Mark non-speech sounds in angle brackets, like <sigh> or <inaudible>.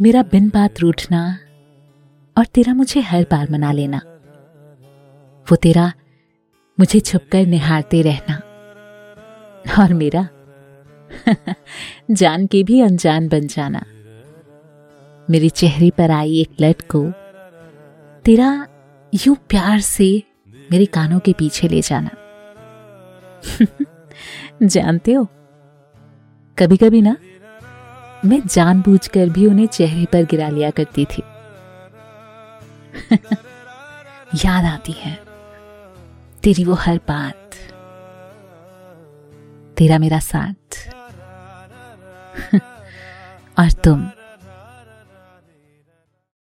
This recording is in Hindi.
मेरा बिन बात रूठना और तेरा मुझे हर बार मना लेना। वो तेरा मुझे छुपकर निहारते रहना। और मेरा <laughs> जान के भी अनजान बन जाना। मेरे चेहरे पर आई एक लट को तेरा यूँ प्यार से मेरे कानों के पीछे ले जाना। <laughs> जानते हो? कभी कभी ना मैं जानबूझकर भी उन्हें चेहरे पर गिरा लिया करती थी। <laughs> याद आती है, तेरी वो हर बात, तेरा मेरा साथ। <laughs> और तुम